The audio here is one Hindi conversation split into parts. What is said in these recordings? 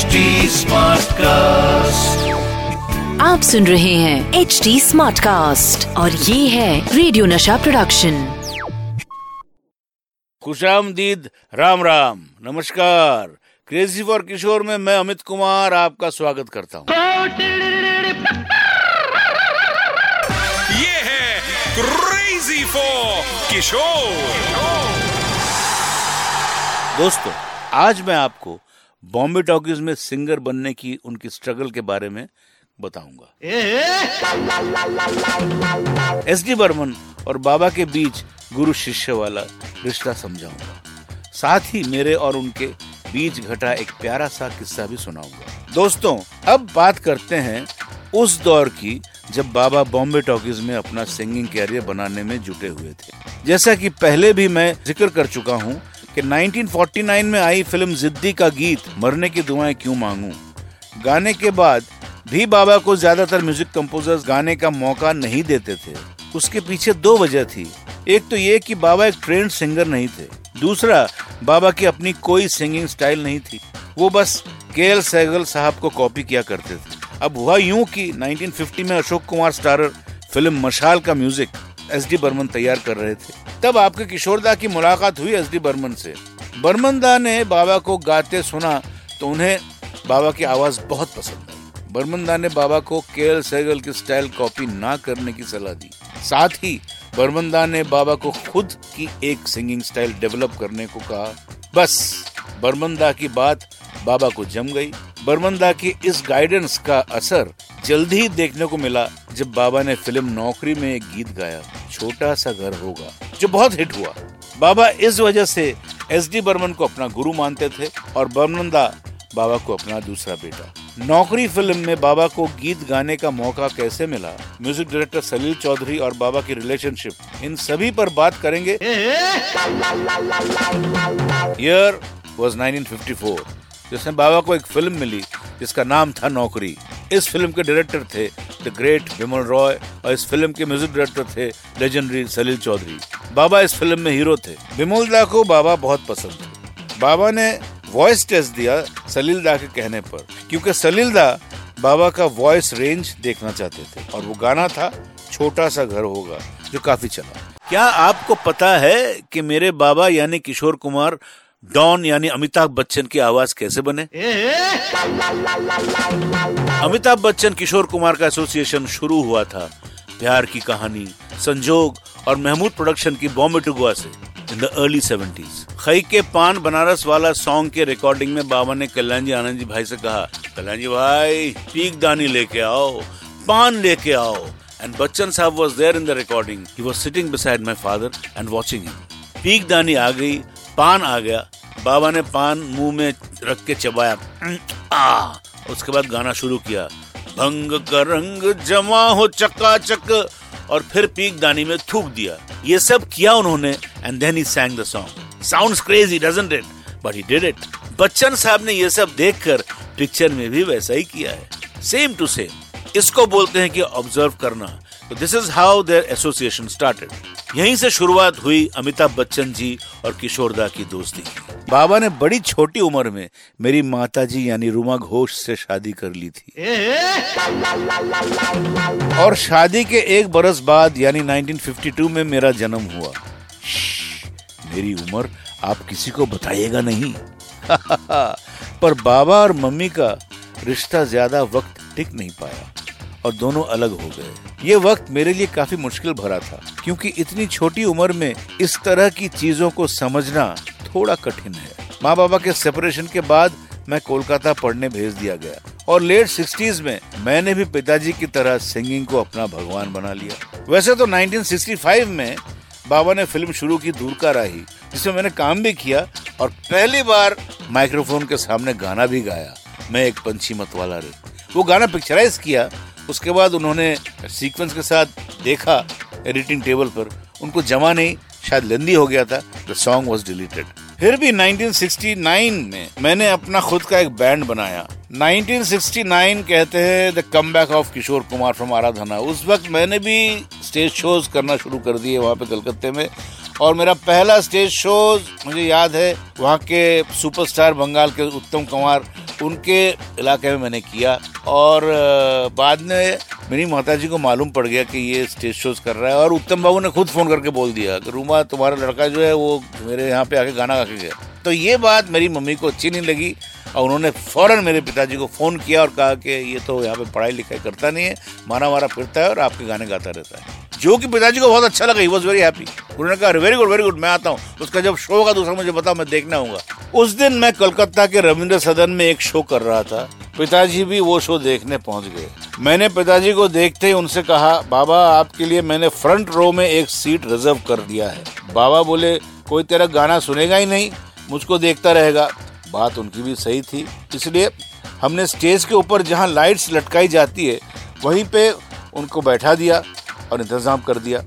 HD कास्ट आप सुन रहे हैं एच डी स्मार्ट कास्ट और ये है रेडियो नशा प्रोडक्शन खुशामदीद राम राम नमस्कार। क्रेजी फॉर किशोर में मैं अमित कुमार आपका स्वागत करता हूँ। ये है क्रेजी फॉर किशोर दोस्तों आज मैं आपको बॉम्बे टॉकीज में सिंगर बनने की उनकी स्ट्रगल के बारे में बताऊँगा। एस डी बर्मन और बाबा के बीच गुरु शिष्य वाला रिश्ता समझाऊँगा। साथ ही मेरे और उनके बीच घटा एक प्यारा सा किस्सा भी सुनाऊँगा। दोस्तों, अब बात करते हैं उस दौर की जब बाबा बॉम्बे टॉकीज में अपना सिंगिंग कैरियर बनाने में जुटे हुए थे। जैसा कि पहले भी मैं ज़िक्र कर चुका हूँ कि 1949 में आई फ़िल्म जिद्दी का गीत, मरने की दुआएँ क्यों मांगूं? गाने के बाद भी बाबा को ज़्यादातर म्यूज़िक कंपोजर्स गाने का मौका नहीं देते थे। उसके पीछे दो वजह थी। एक तो ये कि बाबा एक ट्रेंड सिंगर नहीं थे। दूसरा, बाबा की अपनी कोई सिंगिंग स्टाइल नहीं थी। वो बस के एल सहगल साहब को कॉपी किया करते थे। अब हुआ यूँ कि 1950 में अशोक कुमार स्टारर फ़िल्म मशाल का म्यूज़िक एस डी बर्मन तैयार कर रहे थे। तब आपके किशोरदा की मुलाकात हुई एस डी बर्मन से। बर्मन दा ने बाबा को गाते सुना तो उन्हें बाबा की आवाज़ बहुत पसंद आई। बर्मन दा ने बाबा को के एल सहगल की स्टाइल कॉपी ना करने की सलाह दी। साथ ही बर्मन दा ने बाबा को खुद की एक सिंगिंग स्टाइल डेवलप करने को कहा। बस, बर्मन दा की बात बाबा को जम गई। बर्मन दा की इस गाइडेंस का असर जल्दी ही देखने को मिला। जब बाबा ने फ़िल्म नौकरी में एक गीत गाया, छोटा सा घर होगा, जो बहुत हिट हुआ। बाबा इस वजह से एस डी बर्मन को अपना गुरु मानते थे और बर्मन दा बाबा को अपना दूसरा बेटा। नौकरी फ़िल्म में बाबा को गीत गाने का मौका कैसे मिला? म्यूज़िक डायरेक्टर सलील चौधरी और बाबा की रिलेशनशिप, इन सभी पर बात करेंगे। ईयर वॉज़ 1954 जिसमें बाबा को एक फ़िल्म मिली, जिसका नाम था नौकरी। इस फ़िल्म के डायरेक्टर थे द ग्रेट विमल रॉय और इस फ़िल्म के म्यूज़िक डायरेक्टर थे लेजेंडरी सलील चौधरी। बाबा इस फ़िल्म में हीरो थे। विमल दा को बाबा बहुत पसंद थे। बाबा ने वॉइस टेस्ट दिया सलील दा के कहने पर, क्योंकि सलील दा बाबा का वॉइस रेंज देखना चाहते थे और वो गाना था छोटा सा घर होगा, जो काफ़ी चला। क्या आपको पता है कि मेरे बाबा यानी किशोर कुमार, डॉन यानी अमिताभ बच्चन की आवाज़ कैसे बने? अमिताभ बच्चन, किशोर कुमार का एसोसिएशन शुरू हुआ था। प्यार की कहानी, संजोग और महमूद प्रोडक्शन की बॉम्बे टू गोवा से। इन द अर्ली सेवेंटीज खई के पान बनारस वाला सॉन्ग के रिकॉर्डिंग में बाबा ने कल्याण जी, आनंद जी भाई से कहा, कल्याण जी भाई, पीक दानी लेके आओ, पान लेके आओ। एंड बच्चन साहब was there in the recording he was sitting beside my father and watching him पीक दानी आ गई, पान आ गया। बाबा ने पान मुँह में रख के चबाया। आ उसके बाद गाना शुरू किया। भंग का रंग जमा हो चकाचक, और फिर पीक दानी में थूक दिया। ये सब किया उन्होंने and then he sang the song sounds crazy doesn't it but he did it Bachchan साहब ने ये सब देखकर पिक्चर में भी वैसा ही किया है। सेम टू सेम इसको बोलते हैं कि ऑब्ज़र्व करना। तो this is how their association started यहीं से शुरुआत हुई अमिताभ बच्चन जी और किशोरदा की दोस्ती। बाबा ने बड़ी छोटी उम्र में मेरी माता जी यानी रुमा घोष से शादी कर ली थी। और शादी के एक बरस बाद यानी 1952 में मेरा जन्म हुआ। मेरी उम्र आप किसी को बताइएगा नहीं। पर बाबा और मम्मी का रिश्ता ज़्यादा वक्त टिक नहीं पाया। और दोनों अलग हो गए। ये वक्त मेरे लिए काफ़ी मुश्किल भरा था, क्योंकि इतनी छोटी उम्र में इस तरह की चीज़ों को समझना थोड़ा कठिन है। माँ बाबा के सेपरेशन के बाद मैं कोलकाता पढ़ने भेज दिया गया और लेट सिक्सटीज में मैंने भी पिताजी की तरह सिंगिंग को अपना भगवान बना लिया। वैसे तो 1965 में बाबा ने फ़िल्म शुरू की दूर का राही, जिसमें मैंने काम भी किया और पहली बार माइक्रोफोन के सामने गाना भी गाया। मैं एक पंछी मत वाला रे वो गाना पिक्चराइज किया उसके बाद उन्होंने सीक्वेंस के साथ देखा एडिटिंग टेबल पर। उनको जमा नहीं, शायद लेंदी हो गया था। द सॉन्ग वॉज़ डिलीटेड फिर भी 1969 में मैंने अपना खुद का एक बैंड बनाया। 1969 कहते हैं the come back of Kishore Kumar from Aradhana. उस वक्त मैंने भी स्टेज शोज़ करना शुरू कर दिए वहाँ पे कलकत्ते में। और मेरा पहला स्टेज शो मुझे याद है, वहाँ के सुपरस्टार बंगाल के उत्तम कुमार उनके इलाके में मैंने किया और बाद में मेरी माता जी को मालूम पड़ गया कि ये स्टेज शोज़ कर रहा है और उत्तम बाबू ने खुद फ़ोन करके बोल दिया कि रूमा, तुम्हारा लड़का जो है वो मेरे यहाँ पे आके गाना गा के गया। तो ये बात मेरी मम्मी को अच्छी नहीं लगी और उन्होंने फ़ौरन मेरे पिताजी को फ़ोन किया और कहा कि ये तो यहाँ पे पढ़ाई लिखाई करता नहीं है मारा मारा फिरता है और आपके गाने गाता रहता है। जो कि पिताजी को बहुत अच्छा लगा ही वॉज़ वेरी हैप्पी उन्होंने कहा वेरी गुड वेरी गुड मैं आता हूँ. उसका जब शो होगा, दूसरा मुझे बताओ, मैं देखना होगा उस दिन मैं कोलकाता के रविंद्र सदन में एक शो कर रहा था। पिताजी भी वो शो देखने पहुँच गए। मैंने पिताजी को देखते ही उनसे कहा, बाबा, आपके लिए मैंने फ्रंट रो में एक सीट रिज़र्व कर दिया है। बाबा बोले, कोई तेरा गाना सुनेगा ही नहीं, मुझको देखता रहेगा। बात उनकी भी सही थी। इसलिए हमने स्टेज के ऊपर जहाँ लाइट्स लटकाई जाती है, वहीं पे उनको बैठा दिया। और इंतज़ाम कर दिया।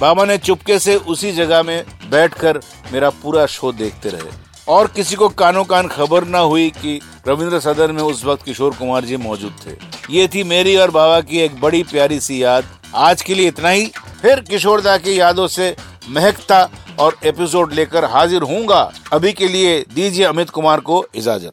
बाबा ने चुपके से उसी जगह में बैठकर मेरा पूरा शो देखते रहे। और किसी को कानो कान खबर ना हुई कि रविंद्र सदन में उस वक्त किशोर कुमार जी मौजूद थे। ये थी मेरी और बाबा की एक बड़ी प्यारी सी याद। आज के लिए इतना ही। फिर किशोर दा की यादों से महकता और एपिसोड लेकर हाजिर हूँगा अभी के लिए दीजिए अमित कुमार को इजाज़त।